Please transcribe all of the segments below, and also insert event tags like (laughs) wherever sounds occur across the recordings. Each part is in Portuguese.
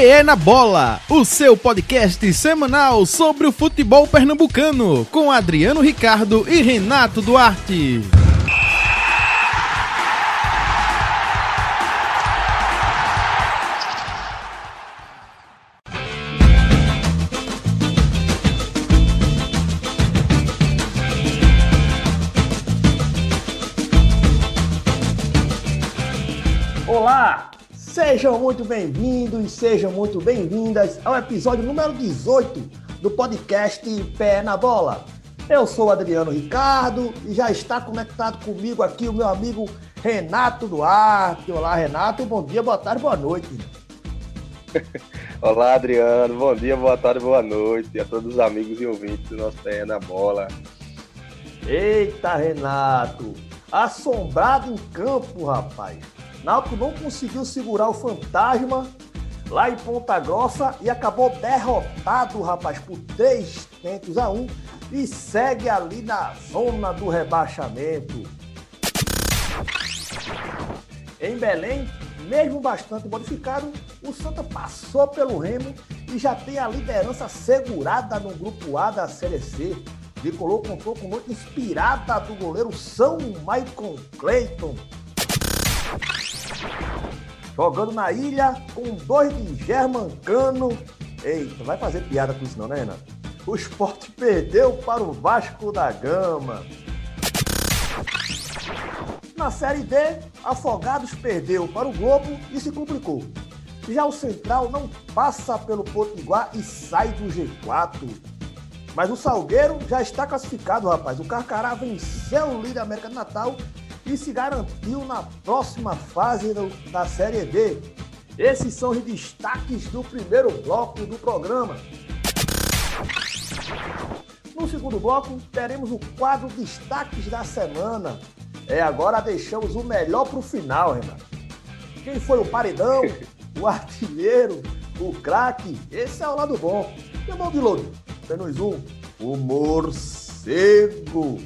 PE na Bola, o seu podcast semanal sobre o futebol pernambucano, com Adriano Ricardo e Renato Duarte. Sejam muito bem-vindos e sejam muito bem-vindas ao episódio número 18 do podcast Pé na Bola. Eu sou Adriano Ricardo e já está conectado comigo aqui o meu amigo Renato Duarte. Olá, Renato, bom dia, boa tarde, boa noite. (laughs) Olá, Adriano, bom dia, boa tarde, boa noite a todos os amigos e ouvintes do nosso Pé na Bola. Eita, Renato, assombrado em campo, rapaz. Náutico não conseguiu segurar o fantasma lá em Ponta Grossa e acabou derrotado, rapaz, por três tentos a um e segue ali na zona do rebaixamento. Em Belém, mesmo bastante modificado, o Santa passou pelo Remo e já tem a liderança segurada no grupo A da Série C. Contou com noite inspirada do goleiro São Michael Clayton. Jogando na ilha com dois de Germancano. Eita, vai fazer piada com isso não, né, Renato? O esporte (laughs) perdeu para o Vasco da Gama. Na Série D, Afogados perdeu para o Globo e se complicou. Já o Central não passa pelo Potiguar e sai do G4. Mas o Salgueiro já está classificado, rapaz. O Carcará venceu o líder América do Natal e se garantiu na próxima fase do, da Série D. Esses são os destaques do primeiro bloco do programa. No segundo bloco, teremos o quadro Destaques da Semana. É, agora deixamos o melhor para o final, Renato. Quem foi o paredão, o artilheiro, o craque? Esse é o lado bom. O mão de louro? Menos um, o morcego.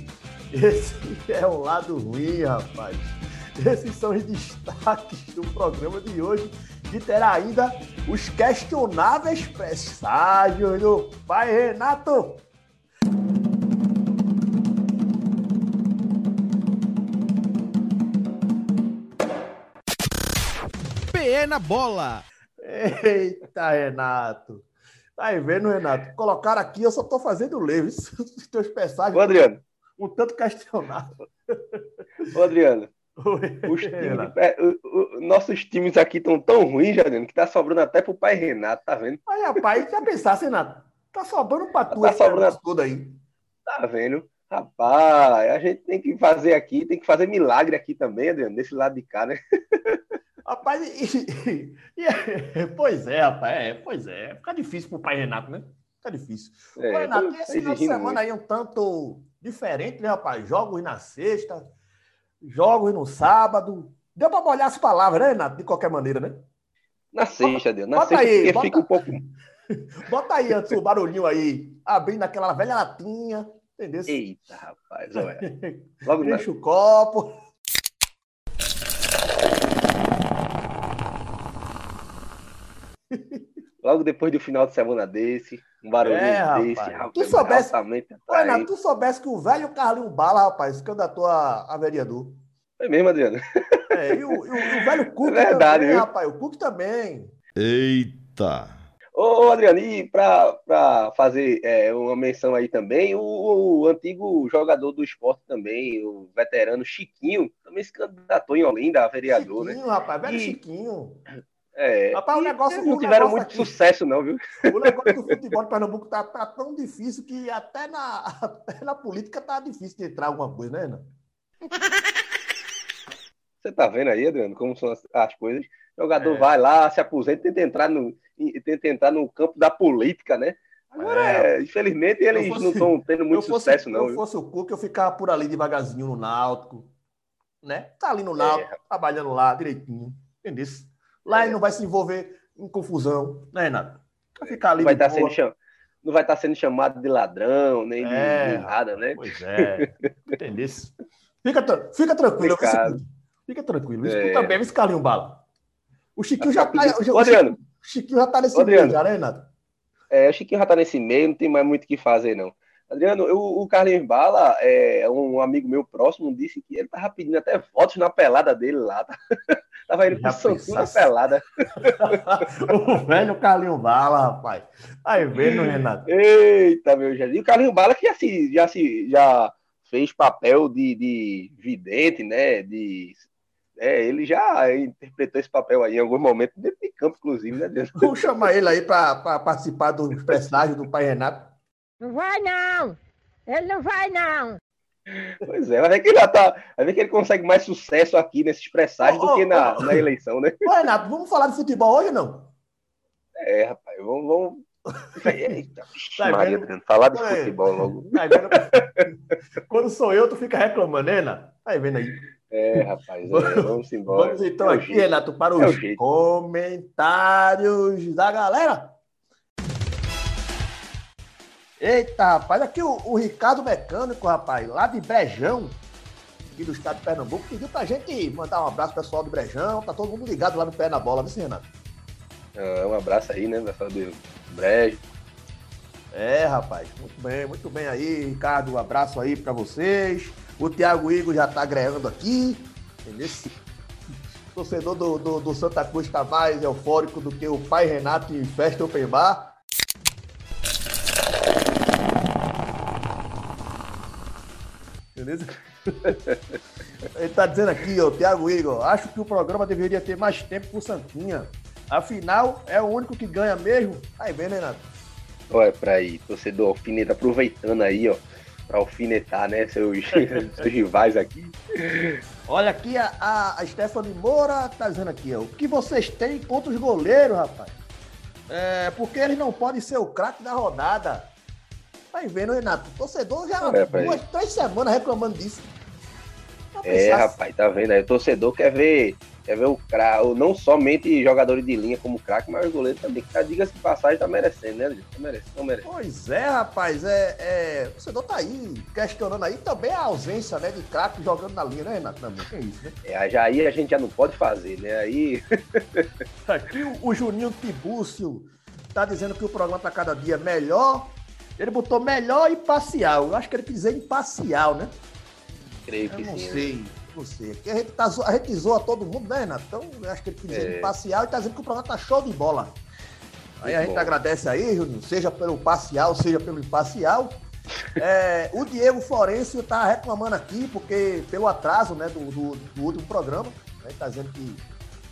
Esse é o lado ruim, rapaz. Esses são os destaques do programa de hoje, que terá ainda os questionáveis presságios do pai Renato. PE na Bola. Eita, Renato. Tá aí vendo, Renato? Colocaram aqui, eu só tô fazendo ler. (laughs) Os teus presságios. Ô, Adriano. Um tanto questionado. Ô, Adriano. Os times de, o, o, nossos times aqui estão tão ruins, Adriano, que tá sobrando até pro pai Renato, tá vendo? Aí, rapaz, já pensasse, Renato? Tá sobrando pra tu tá sobrando tudo aí. Tá vendo? Rapaz, a gente tem que fazer aqui, tem que fazer milagre aqui também, Adriano, desse lado de cá, né? Rapaz, e, e, e, pois é, rapaz, é, pois é. Fica difícil pro pai Renato, né? Fica difícil. É, Ô, Renato, esse final de semana muito. aí é um tanto diferente, né, rapaz? Jogos na sexta, jogos no sábado. Deu para molhar as palavras, né, Renato? De qualquer maneira, né? Na sexta, Deus. Na bota sexta, aí, bota... fica um pouco. (laughs) bota aí antes o barulhinho aí, abrindo aquela velha latinha, entendeu? Eita, rapaz, olha. (laughs) Logo Deixa na... o copo. Logo depois do final de semana desse, um barulhinho é, desse, rapaz. Tu soubesse, Olha, tu soubesse que o velho Carlinho Bala, rapaz, candidatou a, a vereador. É mesmo, Adriano? É, e o, e o, o velho (laughs) Cook é verdade, também, viu? rapaz, o Cook também. Eita! Ô, Adriano, e para fazer é, uma menção aí também, o, o, antigo jogador do esporte também, o veterano Chiquinho, também se candidatou em Olinda a vereador, Chiquinho, né? rapaz, velho e... Chiquinho. É, Rapaz, o negócio, não tiveram muito aqui, sucesso, não, viu? O negócio do (laughs) futebol de Pernambuco tá, tá, tão difícil que até na, (laughs) até na política tá difícil de entrar alguma coisa, né, Renan? Você tá vendo aí, Adriano, como são as, as coisas? O jogador é. vai lá, se aposenta, tenta entrar, no, tenta entrar no campo da política, né? Agora, é. infelizmente, eles fosse, não estão tendo muito fosse, sucesso, não. Se eu fosse o Cuca, eu ficava por ali devagarzinho no Náutico, né? Tá ali no Náutico, é. trabalhando lá direitinho, entendeu? Lá ele não vai se envolver em confusão, né, Renato? Vai ficar ali. Vai estar tá sendo cham... Não vai estar tá sendo chamado de ladrão, nem é, de nada, né? Pois é. Entendeu? Fica, fica tranquilo. Fica, tranquilo. Escuta é. bem, esse Carlinho Bala. O Chiquinho já tá. O, Adriano. Chiquinho já tá nesse Adriano, meio, já, né, Renato? É, o Chiquinho já tá nesse meio, não tem mais muito o que fazer, não. Adriano, eu, o Carlinhos Bala, é, um amigo meu próximo, disse que ele tava pedindo até fotos na pelada dele lá. Tá? Tava indo pro Santos na pelada. (laughs) o velho Carlinhos Bala, rapaz. Aí vendo, Renato. Eita, meu Jesus. E o Carlinhos Bala que já se, já se já fez papel de, de vidente, né? De é, ele já interpretou esse papel aí em algum momento, dentro de campo, inclusive, né? Vamos chamar ele aí para participar dos presságios do pai Renato. Não vai não! Ele não vai não! Pois é, vai ver que ele já tá. Vai ver que ele consegue mais sucesso aqui nesses presságios oh, do que na, oh, na eleição, né? Ô, Renato, vamos falar de futebol hoje ou não? É, rapaz, vamos. vamos... Eita, (laughs) tá Maria, vendo? falar de é. futebol logo. Tá (laughs) Quando sou eu, tu fica reclamando, né, Renato? Tá vendo aí? É, rapaz, é, vamos embora. Vamos então é aqui, jeito. Renato, para é os comentários da galera. Eita, rapaz, aqui o, o, Ricardo Mecânico, rapaz, lá de Brejão, aqui do estado de Pernambuco, pediu pra gente mandar um abraço pro pessoal do Brejão, tá todo mundo ligado lá no pé na bola, viu, Renato? É, um abraço aí, né, pessoal do Brejo. É, rapaz, muito bem, muito bem aí, Ricardo, um abraço aí pra vocês. O Thiago Igor já tá greando aqui, entendeu? O torcedor do, do, do Santa Cruz tá mais eufórico do que o pai Renato em festa open bar. Beleza? (laughs) Ele tá dizendo aqui, ó, Tiago Igor, acho que o programa deveria ter mais tempo pro Santinha. Afinal, é o único que ganha mesmo. Aí vem, né, Renato? Olha pra aí, torcedor alfineta, aproveitando aí, ó, pra alfinetar, né, seus, (laughs) seus rivais aqui. Olha aqui, a, a, a Stephanie Moura tá dizendo aqui, ó, o que vocês têm contra os goleiros, rapaz? É, porque eles não podem ser o craque da rodada. Vai vendo, Renato. Torcedor já é, duas, três semanas reclamando disso. É, rapaz, tá vendo aí? O torcedor quer ver, quer ver o craque, não somente jogadores de linha como craque, mas o goleiro também, que tá, diga-se passagem, tá merecendo, né, Tá merecendo, não merece. Pois é, rapaz, é, é, o torcedor tá aí questionando aí também a ausência, né, de craque jogando na linha, né, Renato? Também, que é isso, né? É, já aí a gente já não pode fazer, né? Aí. (laughs) Aqui o, o Juninho Tibúcio tá dizendo que o programa tá cada dia melhor ele botou melhor e parcial. Eu acho que ele quis dizer imparcial, né? Creio que eu não sim. sei, não sei. Porque a gente, tá, a gente zoa todo mundo, né, Renato? Então, eu acho que ele quis dizer é. imparcial e tá dizendo que o programa tá show de bola. Aí a gente bom. agradece aí, Juninho, seja pelo parcial, seja pelo imparcial. É, o Diego Florencio tá reclamando aqui, porque pelo atraso né, do, do, do último programa, né, tá dizendo que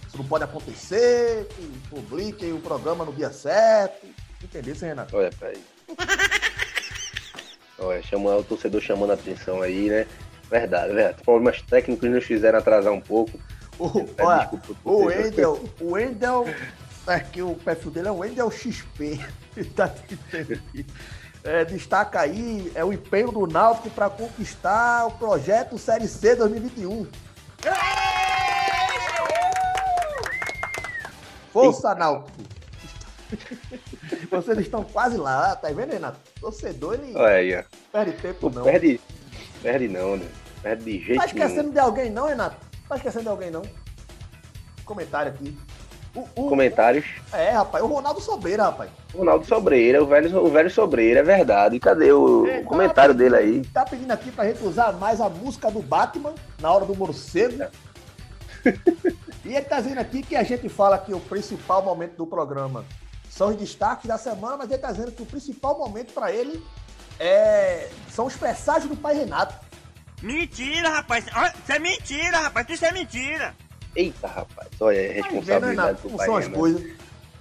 isso não pode acontecer, que publiquem o programa no dia certo. Entendeu, Renato? Olha, peraí. (laughs) Olha, chama, o torcedor chamando a atenção aí, né? Verdade, verdade. Problemas técnicos nos fizeram atrasar um pouco. O, olha, o Wendel, o Wendel, aqui é o perfil dele é o Wendel XP. (laughs) tá é, destaca aí é o empenho do Náutico para conquistar o projeto Série C 2021. Força, Náutico! (laughs) Vocês estão quase lá, tá vendo, Renato? Torcedor, ele perde tempo, não. Perde, perde não, né? Perde de jeito Tá esquecendo nenhum. de alguém, não, Renato? Tá esquecendo de alguém, não? Comentário aqui. O, o, Comentários. É, rapaz, o Ronaldo Sobreira, rapaz. Ronaldo Sobreira, o velho, o velho Sobreira, é verdade. Cadê o, é, comentário dele aí? Tá pedindo aqui pra gente usar mais a música do Batman na hora do morcego. É. e ele tá dizendo aqui que a gente fala que o principal momento do programa são os destaques da semana, mas ele está dizendo que o principal momento para ele é... são os presságios do pai Renato. Mentira, rapaz! Isso é mentira, rapaz! Isso é mentira! Eita, rapaz, olha, é responsabilidade do pai são as coisas.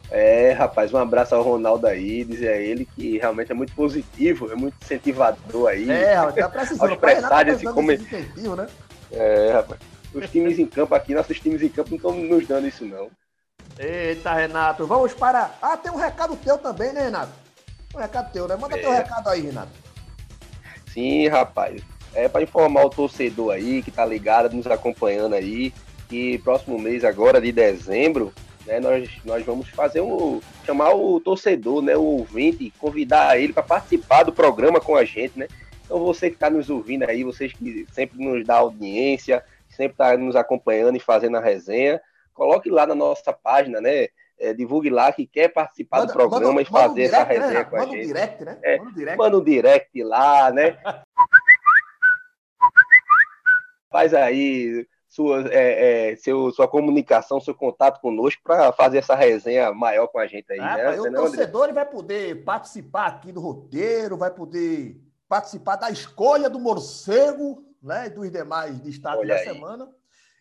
É, rapaz, um abraço ao Ronaldo aí, dizer a ele que realmente é muito positivo, é muito incentivador aí. É, tá precisando. Os presságios, tá come... incentivo, né? É, rapaz. Os times em campo aqui, nossos times em campo não estão nos dando isso não. Eita, Renato, vamos para. Ah, tem um recado teu também, né, Renato? Um recado teu, né? Manda é. teu recado aí, Renato. Sim, rapaz. É para informar o torcedor aí que tá ligado, nos acompanhando aí, que próximo mês, agora de dezembro, né, nós, nós vamos fazer um. chamar o torcedor, né, o ouvinte, convidar ele para participar do programa com a gente, né? Então você que está nos ouvindo aí, vocês que sempre nos dá audiência, sempre está nos acompanhando e fazendo a resenha, coloque lá na nossa página, né? é, divulgue lá que quer participar Manda- do programa manda- e fazer essa direct, né, resenha com a Manda gente. direct, né? É, Manda um direct. Manda um direct lá, né? Faz aí sua, é, é, seu, sua comunicação, seu contato conosco para fazer essa resenha maior com a gente aí, Ah, né? o André? torcedor ele vai poder participar aqui do roteiro, vai poder participar da escolha do morcego, né? E dos demais destaques Olha da aí. semana.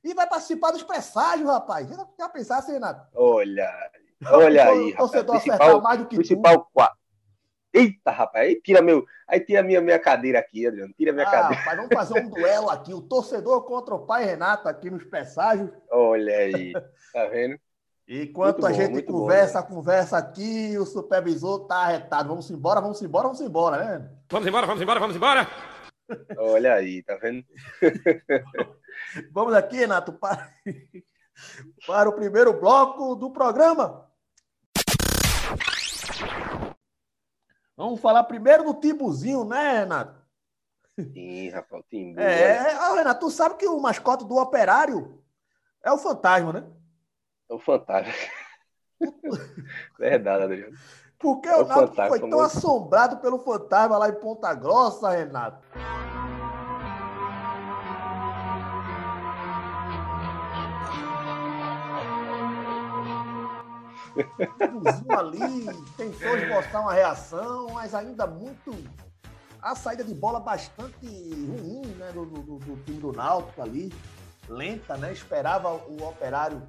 E vai participar dos presságios, rapaz. Já, já pensasse, Renato? Olha, olha aí, O rapaz. Principal, mais do que tu. principal. Eita, rapaz, aí tira meu, aí tira minha minha cadeira aqui, Adriano. Tira minha Ah, cadeira. rapaz, vamos fazer um duelo aqui. O torcedor contra o pai Renato aqui nos presságios. Olha aí, (laughs) tá vendo? E enquanto Muito a bom, gente muito bom, conversa, conversa aqui, o supervisor tá arretado. Vamos embora, vamos embora, vamos embora, né? Vamos embora, vamos embora, vamos embora. Olha aí, tá vendo? (laughs) Vamos aqui, Renato, para, (laughs) para o primeiro bloco do programa. Vamos falar primeiro do Timbuzinho, né, Renato? Sim, rapaz, Timbu. É, ah, Renato, tu sabe que o mascote do operário é o fantasma, né? É um fantasma. (laughs) Verdade, Adriano. Porque É o o Náutico foi tão famoso. assombrado pelo fantasma lá em Ponta Grossa, Renato. Timbuzinho ali tentou esboçar uma reação, mas ainda muito. A saída de bola bastante ruim né, do, do- do time do Náutico ali. Lenta, né? Esperava o operário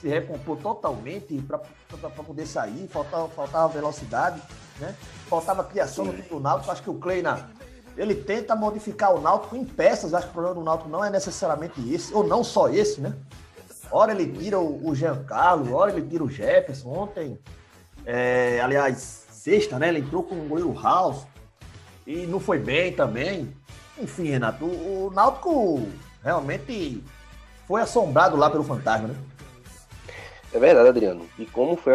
se recompor totalmente para poder sair, faltava, faltava velocidade, né? Faltava criação no time do Náutico. Acho que o Kleina ele tenta modificar o Náutico em peças. Acho que o problema do Náutico não é necessariamente esse, ou não só esse, né? Ora ele tira o, Giancarlo, ora ele tira o Jefferson. Ontem, é, aliás, sexta, né? Ele entrou com o goleiro House e não foi bem também. Enfim, Renato, o, Náutico realmente foi assombrado lá pelo fantasma, né? É verdade, Adriano. E como foi,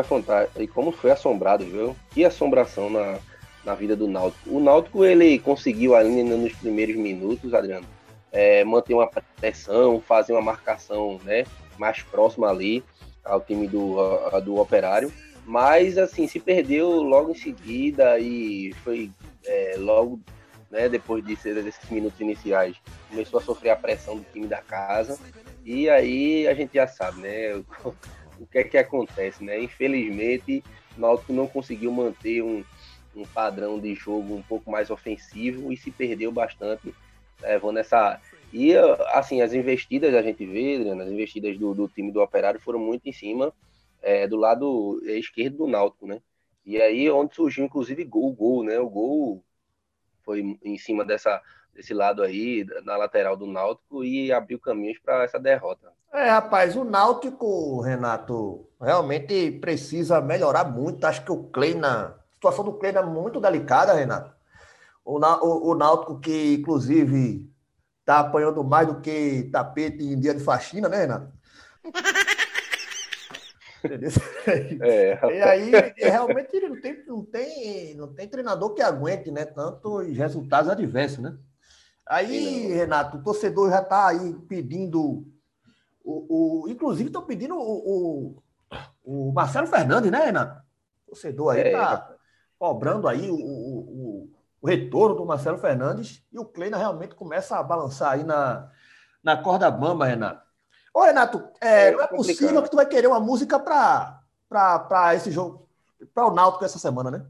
e como foi assombrado, viu? Que assombração na, na vida do Náutico. O Náutico, ele conseguiu ali nos primeiros minutos, Adriano, é, manter uma pressão, fazer uma marcação né, mais próxima ali ao time do, do Operário. Mas, assim, se perdeu logo em seguida e foi é, logo né, depois disso, desses minutos iniciais, começou a sofrer a pressão do time da casa. E aí a gente já sabe, né? (laughs) o que é que acontece, né? Infelizmente, o Náutico não conseguiu manter um, um padrão de jogo um pouco mais ofensivo e se perdeu bastante, levando essa. E assim, as investidas a gente vê, as investidas do, do time do Operário foram muito em cima é, do lado esquerdo do Náutico, né? E aí onde surgiu, inclusive, gol, gol, né? O gol foi em cima dessa, desse lado aí, na lateral do Náutico, e abriu caminhos para essa derrota. É, rapaz, o Náutico, Renato, realmente precisa melhorar muito. Acho que o Kleina, a situação do Kleina é muito delicada, Renato. O, o, o Náutico que, inclusive, tá apanhando mais do que tapete em dia de faxina, né, Renato? Entendeu? (laughs) É, (laughs) E aí, realmente, ele não tem, não, tem, não tem treinador que aguente, né? Tantos resultados adversos, né? Aí, Renato, o torcedor já está aí pedindo. O, o, inclusive, estão pedindo o, o, o Marcelo Fernandes, né, Renato? O torcedor aí É, está cobrando aí o, o, o- o retorno do Marcelo Fernandes e o Kleina realmente começa a balançar aí na, na corda bamba, Renato. Ô, Renato, é, É não é possível que tu vai querer uma música para esse jogo, para o Náutico essa semana, né?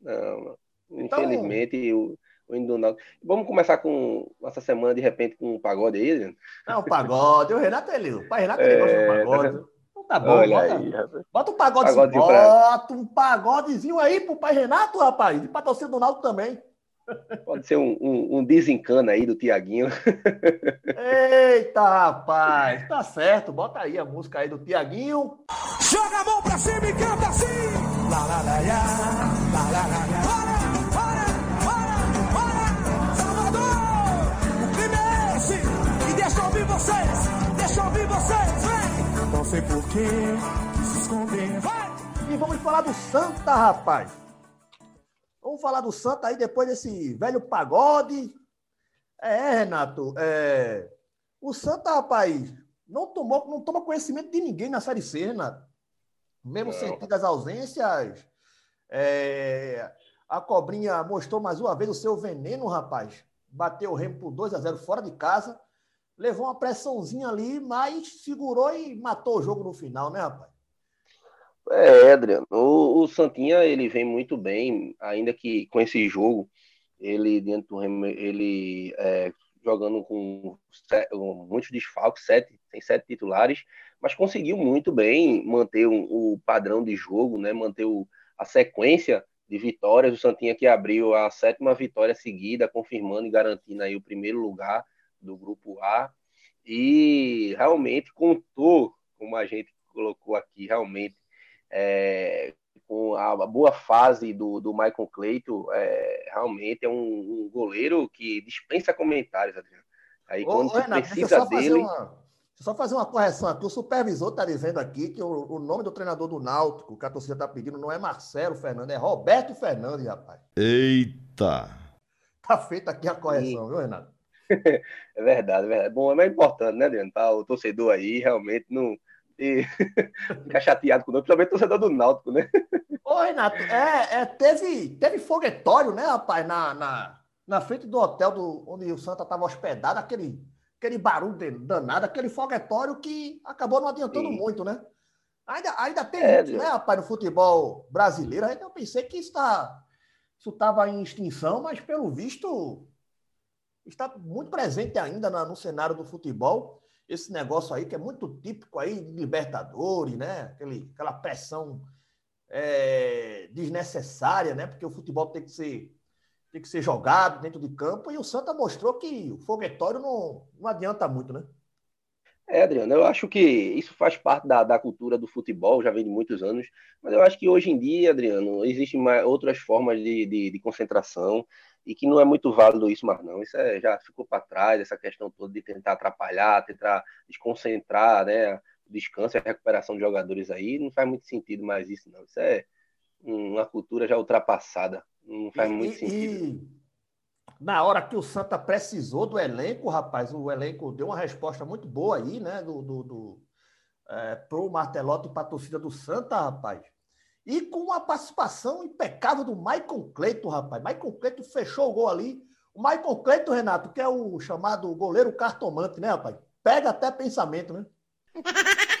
Não, Então- infelizmente, o, o hino do Náutico. Vamos começar com essa semana, de repente, com um pagode aí, Adriano? Não, o pagode. O Renato, ele, o pai Renato, ele É, gosta do tá pagode. Tá bom, Olha bota, aí, rapaz. bota um pagodezinho. Pagodezinho pra- Bota um pagodezinho aí pro pai Renato, rapaz. E pra torcida do Náutico também. Pode ser um, um, um desencana aí do Tiaguinho. Eita, rapaz. Tá certo. Bota aí a música aí do Tiaguinho. Joga a mão pra cima e canta assim. Lá, lá, lá, lá, lá, lá, lá, lá. Para, para, para, para. Salvador, o crime é esse. E deixa eu ouvir vocês. Sei por que se esconder. Vai. E vamos falar do Santa, rapaz. Vamos falar do Santa aí depois desse velho pagode. É, Renato. é, O Santa, rapaz, não tomou, não toma conhecimento de ninguém na Série C, Renato. Mesmo Não. sentindo as ausências, é, a Cobrinha mostrou mais uma vez o seu veneno, rapaz. Bateu o Remo por 2 a 0 fora de casa. Levou uma pressãozinha ali, mas segurou e matou o jogo no final, né, rapaz? É, Adriano, o, o Santinha ele vem muito bem, ainda que com esse jogo, ele dentro do ele é, jogando com, com muitos desfalques, sete, tem sete titulares, mas conseguiu muito bem manter um- o padrão de jogo, né? Manter o- a sequência de vitórias. O Santinha que abriu a sétima vitória seguida, confirmando e garantindo aí o primeiro lugar do grupo A. E realmente contou, como a gente colocou aqui, realmente é, com a boa fase do, do Michael Clayton, é, realmente é um, um goleiro que dispensa comentários, Adriano. Aí Ô, quando ô, Renato, deixa eu precisa só fazer dele, uma, só fazer uma correção aqui. O supervisor está dizendo aqui que o, o nome do treinador do Náutico, que a torcida está pedindo, não é Marcelo Fernandes, é Roberto Fernandes, rapaz. Eita! Tá feita aqui a correção, viu, Renato? (laughs) é verdade, é verdade. Bom, é mais importante, né, Adriano? Para o torcedor aí realmente não ter- (laughs) ficar chateado com o principalmente o torcedor do Náutico, né? Ô, Renato, é, é, teve, teve foguetório, né, rapaz, na, na, na frente do hotel do, onde o Santa estava hospedado, aquele, aquele barulho danado, aquele foguetório que acabou não adiantando Sim. muito, né? Ainda, ainda tem É, muito, né, rapaz, no futebol brasileiro. Ainda eu pensei que isso tá, isso estava em extinção, mas pelo visto está muito presente ainda no cenário do futebol. Esse negócio aí que é muito típico aí de Libertadores, né? Aquele, aquela pressão é, desnecessária, né? Porque o futebol tem que ser tem que ser jogado dentro de campo e o Santa mostrou que o foguetório não, não adianta muito, né? É, Adriano, eu acho que isso faz parte da, da cultura do futebol, já vem de muitos anos, mas eu acho que hoje em dia, Adriano, existem mais, outras formas de, de, de concentração e que não é muito válido isso mais não. Isso é, já ficou para trás, essa questão toda de tentar atrapalhar, tentar desconcentrar, né, o descanso e a recuperação de jogadores aí, não faz muito sentido mais isso não. Isso é uma cultura já ultrapassada, não faz E- muito e- sentido. e na hora que o Santa precisou do elenco, rapaz, o elenco deu uma resposta muito boa aí, né? Do, do, do, é, pro Martelotti e para a torcida do Santa, rapaz. E com uma participação impecável do Maicon Cleiton, rapaz. Maicon Cleiton fechou o gol ali. O Maicon Cleiton, Renato, que é o chamado goleiro cartomante, né, rapaz? Pega até pensamento, né? (laughs)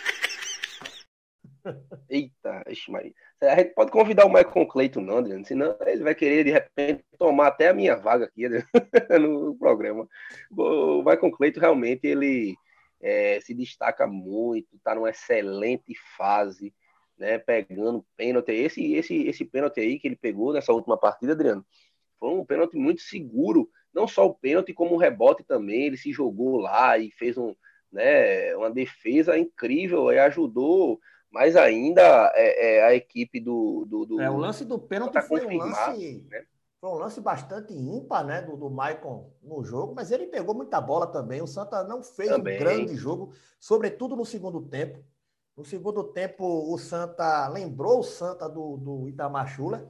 Eita, ixi, Maria. A gente pode convidar o Michael Clayton, não, Adriano, senão ele vai querer, de repente, tomar até a minha vaga aqui Adriano, (laughs) no programa. O Michael Clayton, realmente, ele é, se destaca muito, está numa excelente fase, né, pegando pênalti. Esse, esse, esse pênalti aí que ele pegou nessa última partida, Adriano, foi um pênalti muito seguro, não só o pênalti, como o rebote também, ele se jogou lá e fez um, né, uma defesa incrível e ajudou mais ainda é, é, a equipe do, do, do- É, o lance do pênalti foi um lance, né? foi um lance bastante ímpar, né, do, do Maicon no jogo, mas ele pegou muita bola também. O Santa não fez Também. um grande jogo, sobretudo no segundo tempo. No segundo tempo, o Santa lembrou o Santa do, do Itamar Schuller,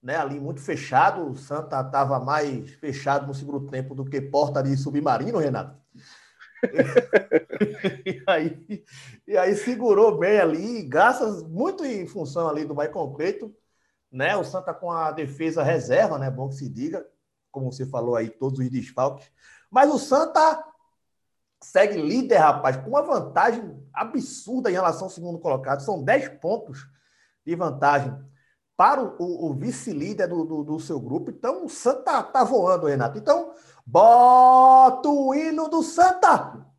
né, ali muito fechado. O Santa estava mais fechado no segundo tempo do que porta de submarino, Renato. e, aí, e aí segurou bem ali, graças muito em função ali do Maicon Cleiton, né? O Santa com a defesa reserva, né? Bom que se diga, como você falou aí, todos os desfalques. Mas o Santa segue líder, rapaz, com uma vantagem absurda em relação ao segundo colocado. São 10 pontos de vantagem para o, o- o vice-líder do, do- do seu grupo. Então, o Santa tá voando, Renato. Então, bota o hino do Santa! Santa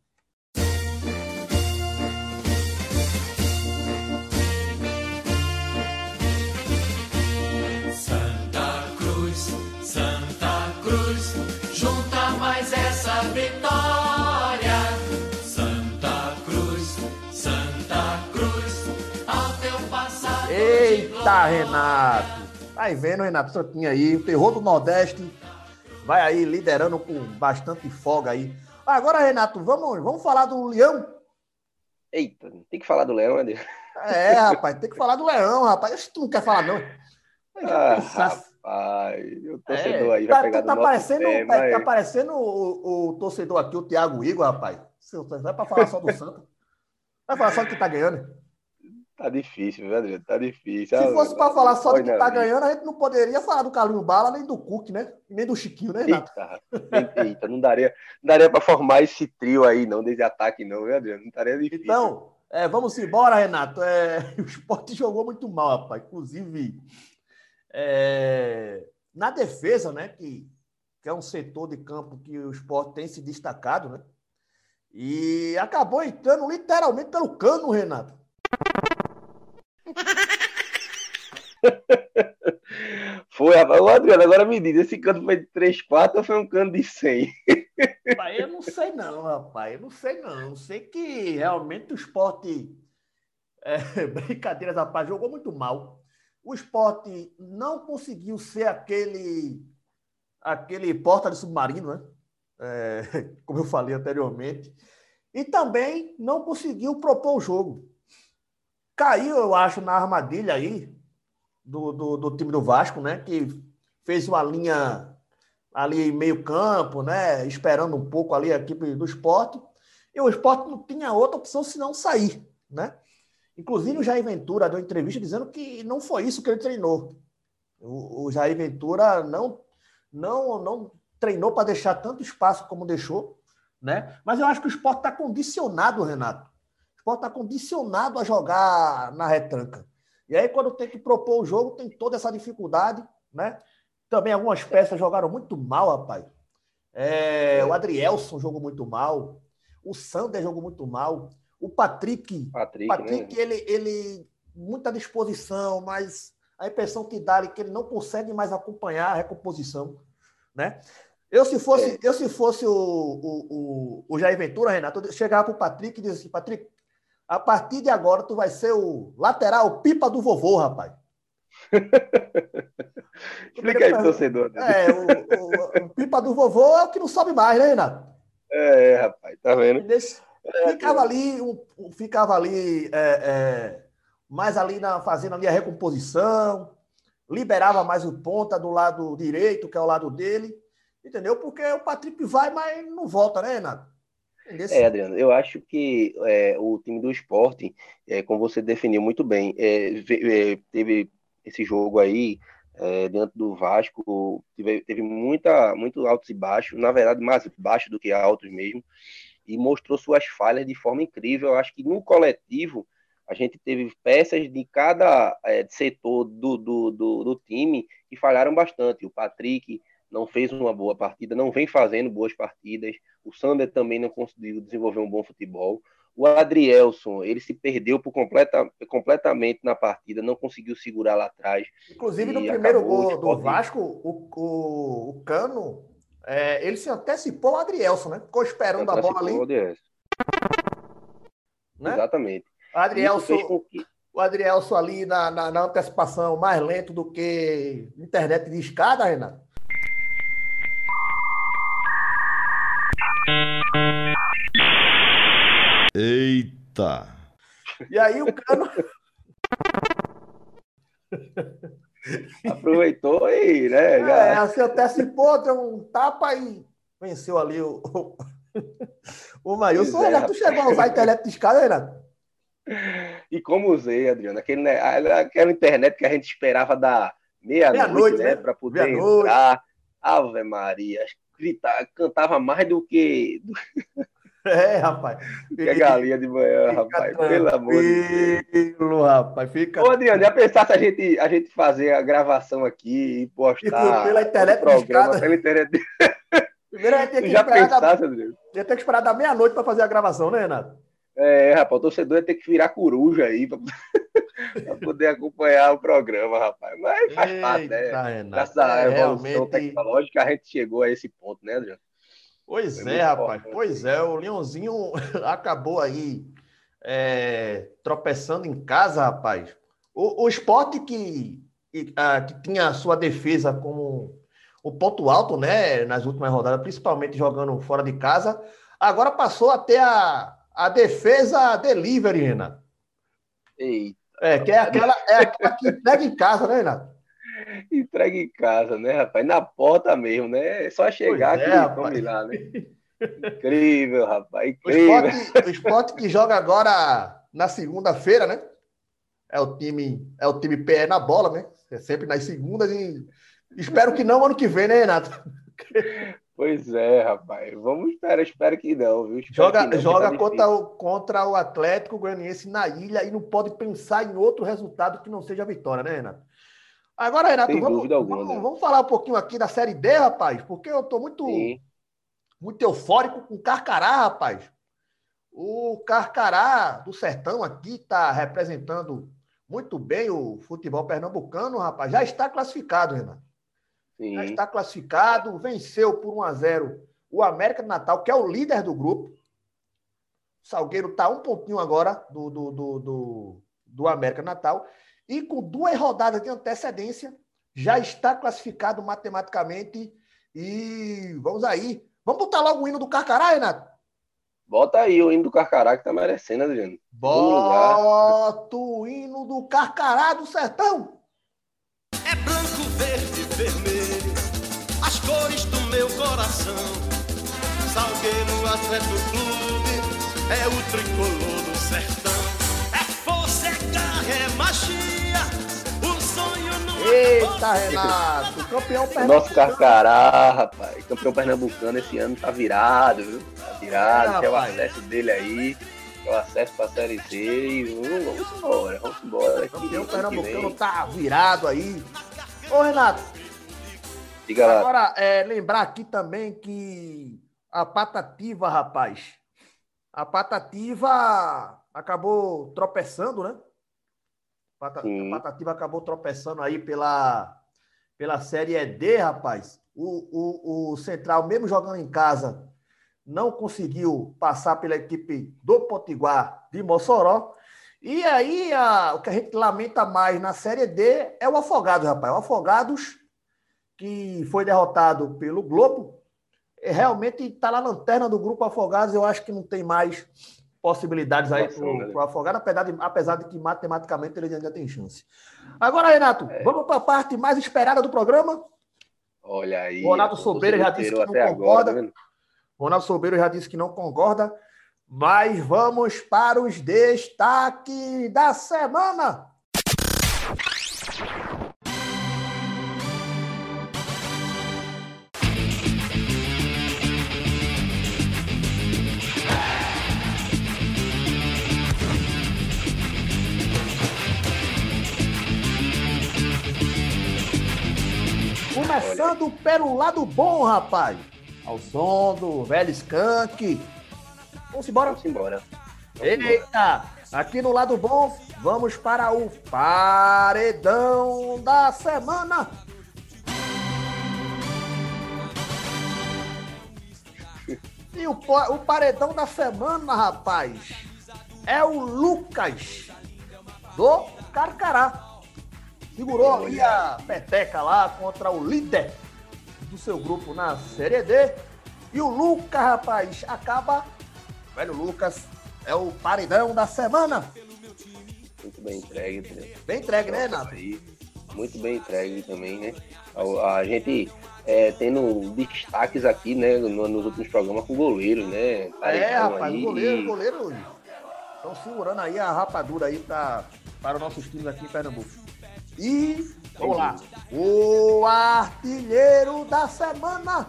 Eita, glória. Renato! Tá aí vendo, Renato? Santinho aí, o terror do Nordeste. Vai aí liderando com bastante folga aí. Agora, Renato, vamos, vamos falar do Leão. Eita, tem que falar do Leão, né? É, rapaz, tem que falar do Leão, rapaz. Acho que tu não quer falar, não. Ah, rapaz, o torcedor É, aí vai tá, pegar do tá nosso parecendo, pé, tá, tá parecendo o, o torcedor aqui, o Thiago Igor, rapaz. Seu- Vai pra falar só do Santa. Vai falar só do que tá ganhando. Tá difícil, viu, Adriano? Tá difícil. Se Ah, fosse para falar só de olha quem tá ganhando, a gente não poderia falar do Carlinho Bala, nem do Cook, né? Nem do Chiquinho, né, Renato? Eita, eita, não daria, não daria pra formar esse trio aí, não, desse ataque, não, viu, Adriano? Não estaria difícil. Então, é, vamos embora, Renato. É, (laughs) o esporte jogou muito mal, rapaz. Inclusive, é, na defesa, né? Que, que é um setor de campo que o esporte tem se destacado, né? E acabou entrando literalmente pelo cano, Renato. Foi, rapaz. Ô, Adriano, agora me diz, esse canto foi de 3-4 ou foi um cano de 100? Rapaz, (laughs) eu não sei não, rapaz. Eu não sei não. Eu sei que realmente o esporte. É, (laughs) brincadeiras, rapaz, jogou muito mal. O esporte não conseguiu ser aquele aquele porta de submarino, né? É, (laughs) como eu falei anteriormente. E também não conseguiu propor o jogo. Caiu, eu acho, na armadilha aí do, do, do time do Vasco, né? Que fez uma linha ali em meio campo, né? Esperando um pouco ali a equipe do esporte. E o esporte não tinha outra opção senão sair, né? Inclusive o Jair Ventura deu entrevista dizendo que não foi isso que ele treinou. O, o Jair Ventura não, não, não treinou para deixar tanto espaço como deixou, né? Mas eu acho que o esporte está condicionado, Renato. O esporte está condicionado a jogar na retranca. E aí, quando tem que propor o jogo, tem toda essa dificuldade, né? Também algumas peças jogaram muito mal, rapaz. É, o Adrielson jogou muito mal. O Sander jogou muito mal. O Patrick, Patrick, Patrick né? ele, ele muita disposição, mas a impressão que dá é que ele não consegue mais acompanhar a recomposição, né? Eu se fosse, eu se fosse o, o, o, o Jair Ventura, Renato, eu chegava para o Patrick e dizia assim, Patrick, a partir de agora tu vai ser o lateral pipa do vovô, rapaz. (laughs) Explica aí pro torcedor. Adriano. É, o, o- o pipa do vovô é o que não sobe mais, né, Renato? É, rapaz, tá vendo? Ele ficava ali, um- um- ficava ali é, é, mais ali na, fazendo ali a recomposição, liberava mais o ponta do lado direito, que é o lado dele, entendeu? Porque o Patrick vai, mas não volta, né, Renato? Entendeu? É, Adriano, eu acho que é, o time do esporte, é, como você definiu muito bem, é, é, teve esse jogo aí é, do Vasco, teve, teve muita, muito altos e baixos, na verdade mais baixos do que altos mesmo, e mostrou suas falhas de forma incrível. Eu acho que no coletivo a gente teve peças de cada é, setor do, do, do, do time que falharam bastante. O Patrick não fez uma boa partida, não vem fazendo boas partidas. O Sander também não conseguiu desenvolver um bom futebol. O Adrielson, ele se perdeu por completa, completamente na partida, não conseguiu segurar lá atrás. Inclusive, no primeiro gol do. Vasco, o, o, o Cano, é, ele se antecipou ao Adrielson, né? Ficou esperando a bola ali, né? Exatamente. O Adrielson, que o Adrielson ali na, na, na antecipação mais lento do que internet de escada, Renato. Eita! E aí o Cano aproveitou e, né, é, já- se antecipou, deu um tapa e venceu ali o, o, (laughs) o Maílson. Pois é, Renato, tu chegou a usar a internet de escada, Renato? E como usei, Adriano, aquele, né, aquela internet que a gente esperava da meia-noite, Meia-noite, né, né? para poder Meia-noite. entrar. Ave Maria, gritar, cantava mais do que, (laughs) É, rapaz. que a galinha de manhã, Fica rapaz. Pelo amor de Deus. rapaz. Fica Ô, Adriano, já pensasse a gente, a gente fazer a gravação aqui e postar E pela internet programa pela internet? Primeiro a gente já esperar da, pensasse, Adriano? ia ter que esperar da meia-noite para fazer a gravação, né, Renato? É, rapaz, o torcedor ia ter que virar coruja aí para (laughs) poder acompanhar o programa, rapaz. Mas faz parte, né? Renato. Graças à É, evolução realmente- tecnológica, a gente chegou a esse ponto, né, Adriano? Pois Foi é, muito rapaz. importante. Pois é, o Leãozinho (laughs) acabou aí é, tropeçando em casa, rapaz. O, o esporte que, que, que tinha a sua defesa como o ponto alto, né, nas últimas rodadas, principalmente jogando fora de casa, agora passou a ter a, a defesa delivery, Renato. Eita, É, que é aquela, é aquela que entrega em casa, né, Renato? (laughs) entrega em casa, né, rapaz? Na porta mesmo, né? É só chegar Pois é, aqui, rapaz. tome lá, né? (laughs) Incrível, rapaz, O incrível. esporte, o esporte que joga agora na segunda-feira, né? é o time, é o time pé na bola, né? É sempre nas segundas e espero que não ano que vem, né, Renato? Pois é, rapaz. Vamos esperar, espero que não, viu? Espero Joga, não, joga tá contra, o, contra o Atlético Goianiense na ilha e não pode pensar em outro resultado que não seja a vitória, né, Renato? Agora, Renato, vamos, vamos, vamos falar um pouquinho aqui da Série D, rapaz, porque eu tô muito, Sim. muito eufórico com o Carcará, rapaz. O Carcará do Sertão aqui está representando muito bem o futebol pernambucano, rapaz. Já está classificado, Renato. Sim. Já está classificado, venceu por 1 a 0 o América de Natal, que é o líder do grupo. O Salgueiro está um pontinho agora do, do, do, do, do América Natal. E com duas rodadas de antecedência, já está classificado matematicamente. E vamos aí. Vamos botar logo o hino do Carcará, Renato? Bota aí o hino do Carcará que tá merecendo, Adriano. Bota o hino do Carcará do Sertão. É branco, verde, vermelho, as cores do meu coração. Salgueiro Atlético Clube é o tricolor do sertão. É força, é garra, é magia, o sonho não Eita, Renato. Campeão O nosso pernambucano. Carcará, rapaz, campeão pernambucano esse ano tá virado, viu? Tá virado, É, quer o rapaz. acesso dele aí, quer o acesso pra Série C e vamos, vamos embora, vamos embora. aqui, Campeão ano que pernambucano tá virado aí. Ô, Renato, Diga lá, agora é, lembrar aqui também que a Patativa, rapaz, a Patativa acabou tropeçando, né? Patativa acabou tropeçando aí pela, pela Série D, rapaz. O, o, o Central, mesmo jogando em casa, não conseguiu passar pela equipe do Potiguar de Mossoró. E aí, a- o que a gente lamenta mais na Série D é o Afogados, rapaz. O Afogados, que foi derrotado pelo Globo, é, realmente está na lanterna do grupo Afogados. Eu acho que não tem mais possibilidades aí para né? o Afogados, apesar de, apesar de que matematicamente ele ainda tem chance. Agora, Renato, É. vamos para a parte mais esperada do programa. olha aí. Ronaldo você Sobreira já disse que não concorda. agora, tá? Ronaldo Sobeiro já disse que não concorda, mas vamos para os destaques da semana. Começando pelo lado bom, rapaz. Ao som do velho Skank. Vamos embora. Vamos embora. Vamos embora. Eita! Aqui no lado bom, vamos para o paredão da semana. E o, o paredão da semana, rapaz, é o Lucas do Carcará. Segurou ali a peteca lá contra o líder do seu grupo na Série D. E o Lucas, rapaz, acaba. Velho Lucas é o paredão da semana. Muito bem entregue, entendeu? Bem entregue, né, Renato? Muito bem entregue também, né? A, a gente é, tendo destaques aqui, né, no- nos últimos programas com goleiro, né? É, Paredão rapaz, aí, o goleiro, o e- goleiro. Estão segurando aí a rapadura aí pra, para os nossos times aqui em Pernambuco. E vamos lá. O artilheiro da semana.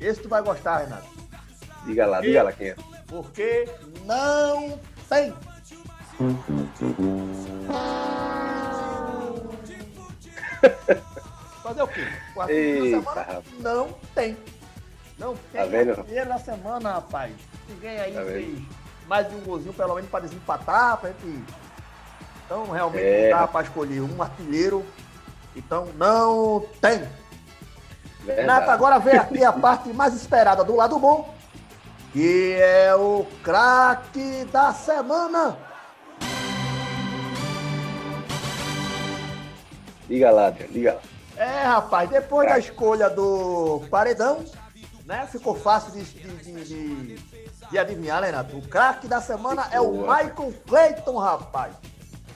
Esse tu vai gostar, Renato. Diga lá, diga lá quem é. Porque não tem. Fazer o quê? O artilheiro da semana não tem. Não tem Tá artilheiro da semana, rapaz. Ninguém aí Tá mais de um golzinho, pelo menos, para desempatar, pra gente. Então, realmente, É. não dá para escolher um artilheiro. Então, não tem. Verdade. Agora vem aqui a parte mais esperada do lado bom, que é o craque da semana. Diga lá, diga lá. É, rapaz, depois da escolha do Paredão, né? Ficou fácil de, de, de- de- adivinhar, né, Renato? O craque da semana é o. Michael Clayton, rapaz.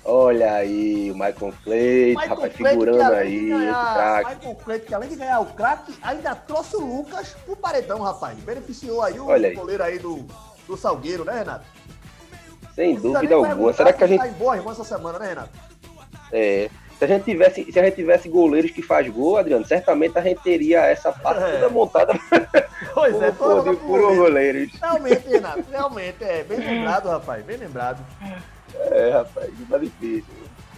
Olha aí, o Michael Clay, Michael rapaz, Clayton, figurando aí, ganhar, craque. Michael Clayton, que além de ganhar o craque, ainda trouxe o Lucas pro Paredão, rapaz. Beneficiou aí o Olha aí. goleiro aí do, do do Salgueiro, né, Renato? Sem dúvida alguma. Será que a gente. Tá em boa irmã essa semana, né, Renato? é, se a gente tivesse, se a gente tivesse goleiros que faz gol, Adriano, certamente a gente teria essa parte É. toda montada (laughs) Pois é, toda por, por por goleiro. goleiros. Realmente, Renato, realmente, é bem lembrado, rapaz, bem lembrado. É, rapaz, tá difícil.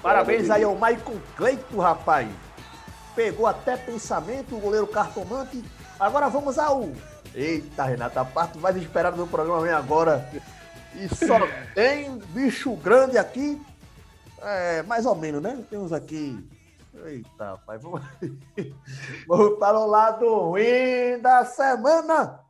Parabéns aí ao Maicon Cleito, rapaz. Pegou até pensamento, o goleiro cartomante. Agora vamos ao. Eita, Renato, a parte mais esperada do programa vem agora. E só (laughs) tem bicho grande aqui. É, mais ou menos, né? Temos aqui. Eita, rapaz, vamos, (laughs) vamos para o lado ruim da semana.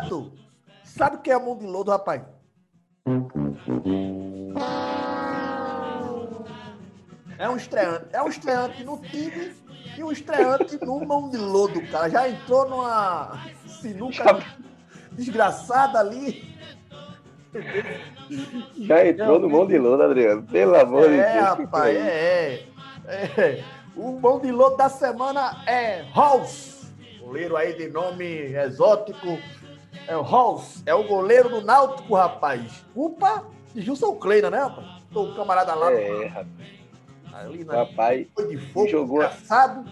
Renato, sabe o que é mundo de lodo, rapaz? É um estreante. É um estreante no time e um estreante no mão de lodo, cara. Já entrou numa sinuca desgraçada ali. Já entrou no mão de lodo, Adriano. Pelo amor de Deus. É, que rapaz, é, é, é. O mão de lodo da semana é Halls. Goleiro aí de nome exótico. É o Halls. É o goleiro do Náutico, rapaz. Culpa de Gilson Kleina, né, rapaz? O camarada lá É, rapaz. ali na Rapaz, foi de fogo, jogou- engraçado.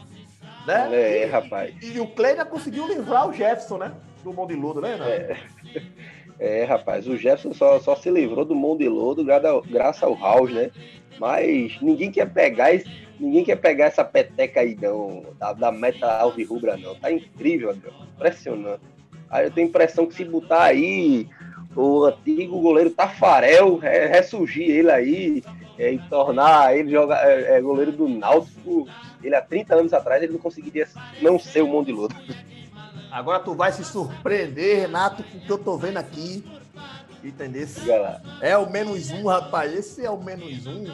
Né? É, E- rapaz. E, o Kleina conseguiu livrar o Jefferson, né? Do mão de lodo, né, Renato? É. (laughs) É, rapaz, o Jefferson só, só se livrou do mão de lodo graças ao House, né? Mas ninguém quer pegar esse, ninguém quer pegar essa peteca aí, não, da, da meta alvirrubra, não. Tá incrível, Adriano. Impressionante. Aí eu tenho a impressão que se botar aí o antigo goleiro Tafarel, é, ressurgir ele aí é, e tornar ele jogar, é, é, goleiro do Náutico, ele há 30 anos atrás ele não conseguiria não ser o mão de lodo. Agora tu vai se surpreender, Renato, com o que eu tô vendo aqui. Entendeu? É o menos um, rapaz. Esse é o menos um.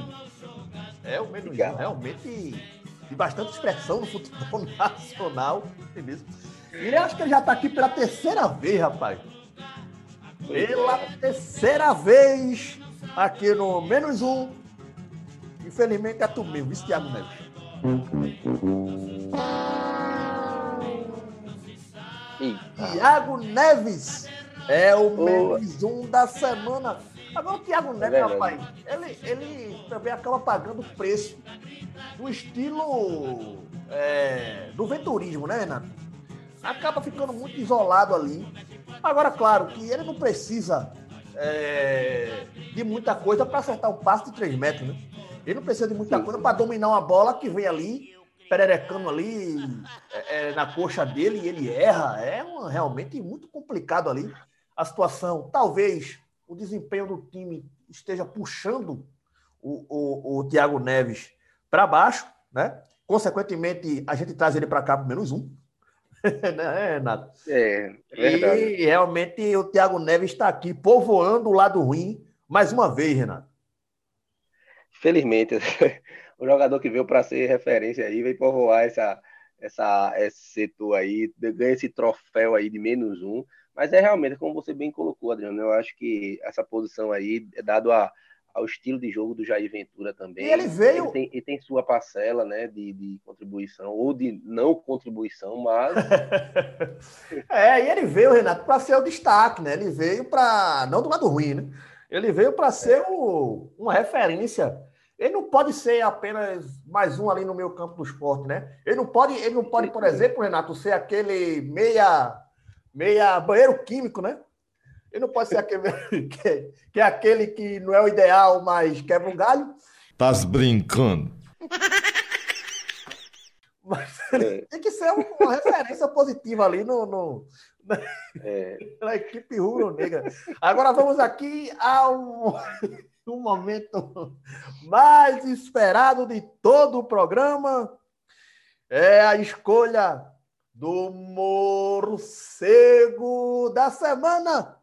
É o menos um, realmente de bastante expressão no futebol (laughs) nacional. Entendeu? E eu acho que ele já tá aqui pela terceira vez, rapaz. Pela terceira vez aqui no menos um. Infelizmente é tu mesmo, isso, Thiago Neves. Eita. Thiago Neves é o menos um da semana. Agora o Thiago Neves, verdade. rapaz, ele, ele também acaba pagando o preço do estilo é, do venturismo, né, Renato? Acaba ficando muito isolado ali. Agora, claro, que ele não precisa é, de muita coisa para acertar um passe de 3 metros, né? Ele não precisa de muita coisa para dominar uma bola que vem ali, pererecando ali é, é, na coxa dele e ele erra. É uma- realmente muito complicado ali a situação. Talvez o desempenho do time esteja puxando o, o, o Thiago Neves para baixo, né? Consequentemente, a gente traz ele para cá por menos um. (laughs) né, Renato? É, é verdade. E realmente o Thiago Neves está aqui povoando o lado ruim mais uma vez, Renato. Felizmente, (laughs) o jogador que veio para ser referência aí, veio povoar essa, essa, esse setor aí, ganha esse troféu aí de menos um. Mas é realmente, como você bem colocou, Adriano, eu acho que essa posição aí é dado a, ao estilo de jogo do Jair Ventura também. E ele veio- Ele tem, ele tem sua parcela né, de, de contribuição, ou de não contribuição, mas (laughs) É, e ele veio, Renato, para ser o destaque, né? Ele veio para. Não do lado ruim, né? Ele veio para ser o- uma referência. Ele não pode ser apenas mais um ali no meio campo do esporte, né? Ele não pode, ele não pode, por exemplo, Renato, ser aquele meia, meia banheiro químico, né? Ele não pode ser aquele (laughs) que, que é aquele que não é o ideal, mas quebra um galho. Tás brincando. Mas ele (laughs) tem que ser um- uma referência positiva ali no, no, é, (laughs) na equipe rubro-negra. Agora vamos aqui ao um momento mais esperado de todo o programa. é a escolha do morcego da semana.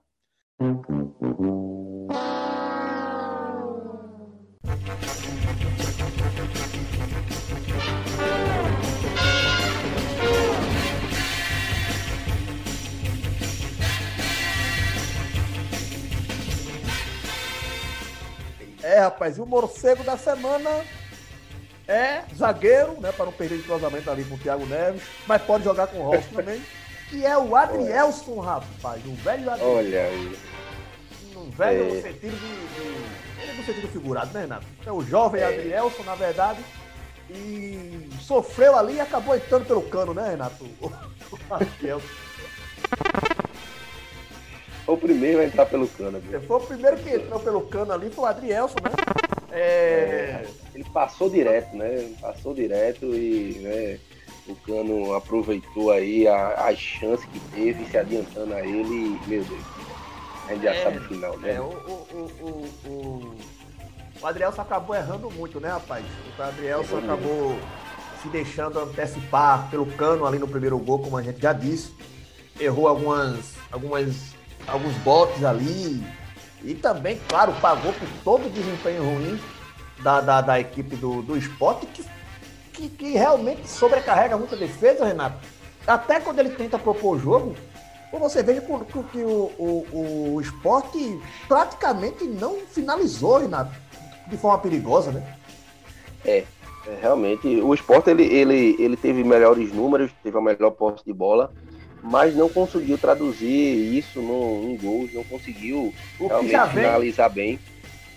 É, rapaz, e o morcego da semana é zagueiro, né? Para não perder de cruzamento ali com o Thiago Neves, mas pode jogar com o Rolf também. Que é o Adrielson, rapaz, o velho Adrielson. Olha aí. Velho É. no sentido de, de- Ele é no sentido figurado, né, Renato? É o jovem Adrielson, na verdade. E sofreu ali e acabou entrando pelo cano, né, Renato? O Adrielson. Foi o primeiro a entrar pelo cano. viu? Foi o primeiro que entrou pelo cano ali, foi o Adrielson, né? É, Ele passou direto, né? Passou direto e né, o Cano aproveitou aí a, as chances que teve, se adiantando a ele. e, Meu Deus, a gente já É, sabe o final, né? É, o, o, o, o, Adrielson acabou errando muito, né, rapaz? O Adrielson Errou acabou se deixando antecipar pelo cano ali no primeiro gol, como a gente já disse. Errou algumas, algumas, alguns botes ali. E também, claro, pagou por todo o desempenho ruim da, da, da equipe do, do esporte, que, que, que realmente sobrecarrega muita defesa, Renato. Até quando ele tenta propor o jogo, Pô, você veja que, o- o, o, esporte praticamente não finalizou, Renato, de forma perigosa, né? É, é, realmente, o esporte ele, ele, ele teve melhores números, teve a melhor posse de bola, mas não conseguiu traduzir isso no, em gols, não conseguiu O realmente vem- finalizar bem.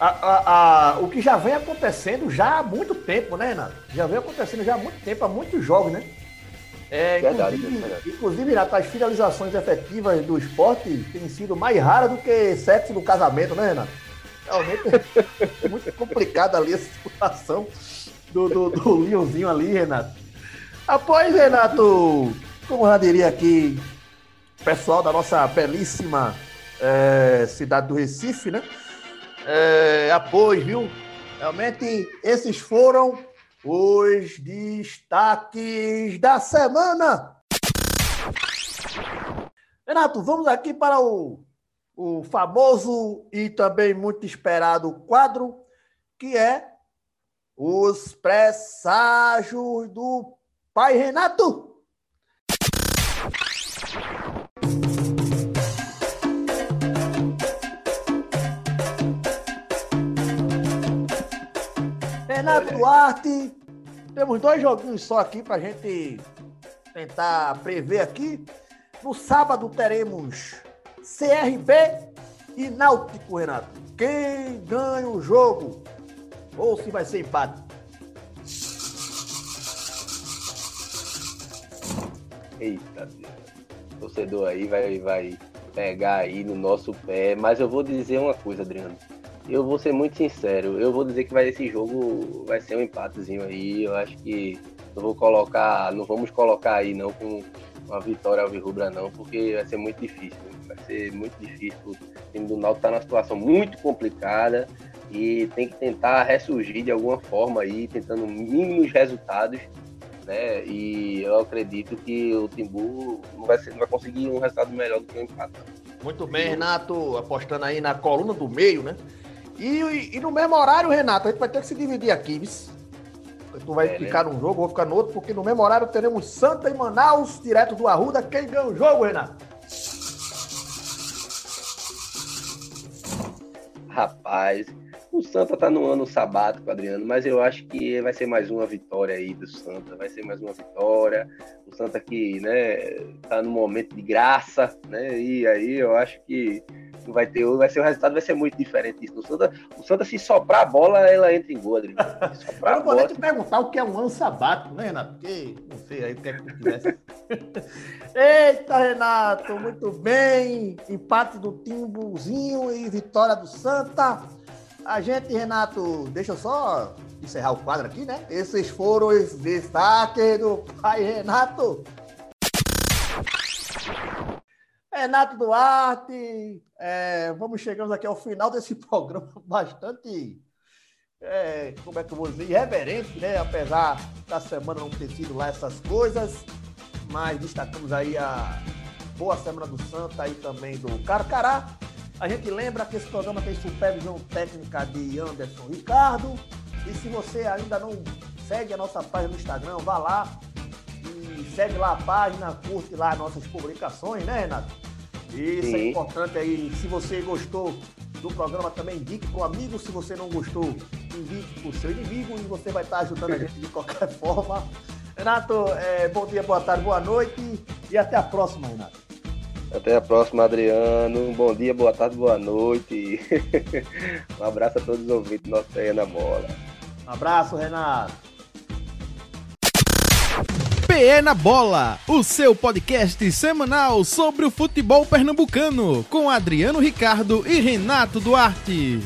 A- a- a- o que já vem acontecendo já há muito tempo, né, Renato? Já vem acontecendo já há muito tempo, há muitos jogos, né? É, Verdade, inclusive, verdade. inclusive, Renato, as finalizações efetivas do esporte têm sido mais raras do que sexo no casamento, né, Renato? Realmente é muito complicada ali a situação do, do, do Leãozinho ali, Renato. Após, Renato, como já diria aqui, pessoal da nossa belíssima eh, cidade do Recife, né? É, após, viu? Realmente, esses foram os destaques da semana. Renato, vamos aqui para o, o famoso e também muito esperado quadro, que é os presságios do Pai Renato. Renato Duarte, temos dois joguinhos só aqui pra gente tentar prever aqui. No sábado teremos CRB e Náutico, Renato. Quem ganha o jogo? Ou se vai ser empate? Eita, Deus. O torcedor aí vai, vai pegar aí no nosso pé, mas eu vou dizer uma coisa, Adriano. Eu vou ser muito sincero, eu vou dizer que vai esse jogo vai ser um empatezinho aí. Eu acho que não vou colocar, não vamos colocar aí não com uma vitória alvirrubra não, porque vai ser muito difícil. Vai ser muito difícil. O time do Náutico tá numa situação muito complicada e tem que tentar ressurgir de alguma forma aí, tentando mínimos resultados né? E eu acredito que o Timbu não vai, ser, não vai conseguir um resultado melhor do que o empate. Muito bem, Renato, apostando aí na coluna do meio, né? E, e- no mesmo horário, Renato, a gente vai ter que se dividir aqui, viu? Tu vai É, ficar num jogo, eu vou ficar no outro, porque no mesmo horário teremos Santa e Manaus, direto do Arruda. Quem ganha o jogo, Renato? Rapaz, o Santa tá no ano sabático, Adriano, mas eu acho que vai ser mais uma vitória aí do Santa. Vai ser mais uma vitória. O Santa que, né, tá no momento de graça, né? E aí eu acho que não vai ter, vai ser o resultado vai ser muito diferente disso. O Santa, o Santa se soprar a bola, ela entra em gol, Adriano. (laughs) Soprar Eu vou bola, te perguntar o que é um ano sabático, né, Renato? Porque não sei aí o que é que tivesse. Eita, Renato, muito bem. Empate do Timbuzinho e vitória do Santa. A gente, Renato, deixa eu só encerrar o quadro aqui, né? Esses foram os destaques do pai Renato. Renato Duarte, é, vamos chegando aqui ao final desse (laughs) programa bastante é, como é que eu vou dizer, irreverente, né? Apesar da semana não ter sido lá essas coisas, mas destacamos aí a boa semana do Santa e também do Carcará. A gente lembra que esse programa tem supervisão técnica de Anderson Ricardo. E se você ainda não segue a nossa página no Instagram, vá lá e segue lá a página, curte lá nossas publicações, né, Renato? Isso é Sim. importante aí. Se você gostou do programa, também indique para o amigo. Se você não gostou, indique para o seu inimigo e você vai estar ajudando a gente de qualquer (laughs) forma. Renato, é, bom dia, boa tarde, boa noite e até a próxima, Renato. Até a próxima, Adriano. Bom dia, boa tarde, boa noite. (laughs) um abraço a todos os ouvintes do nosso PE na bola. Um abraço, Renato. PE na Bola, o seu podcast semanal sobre o futebol pernambucano, com Adriano Ricardo e Renato Duarte.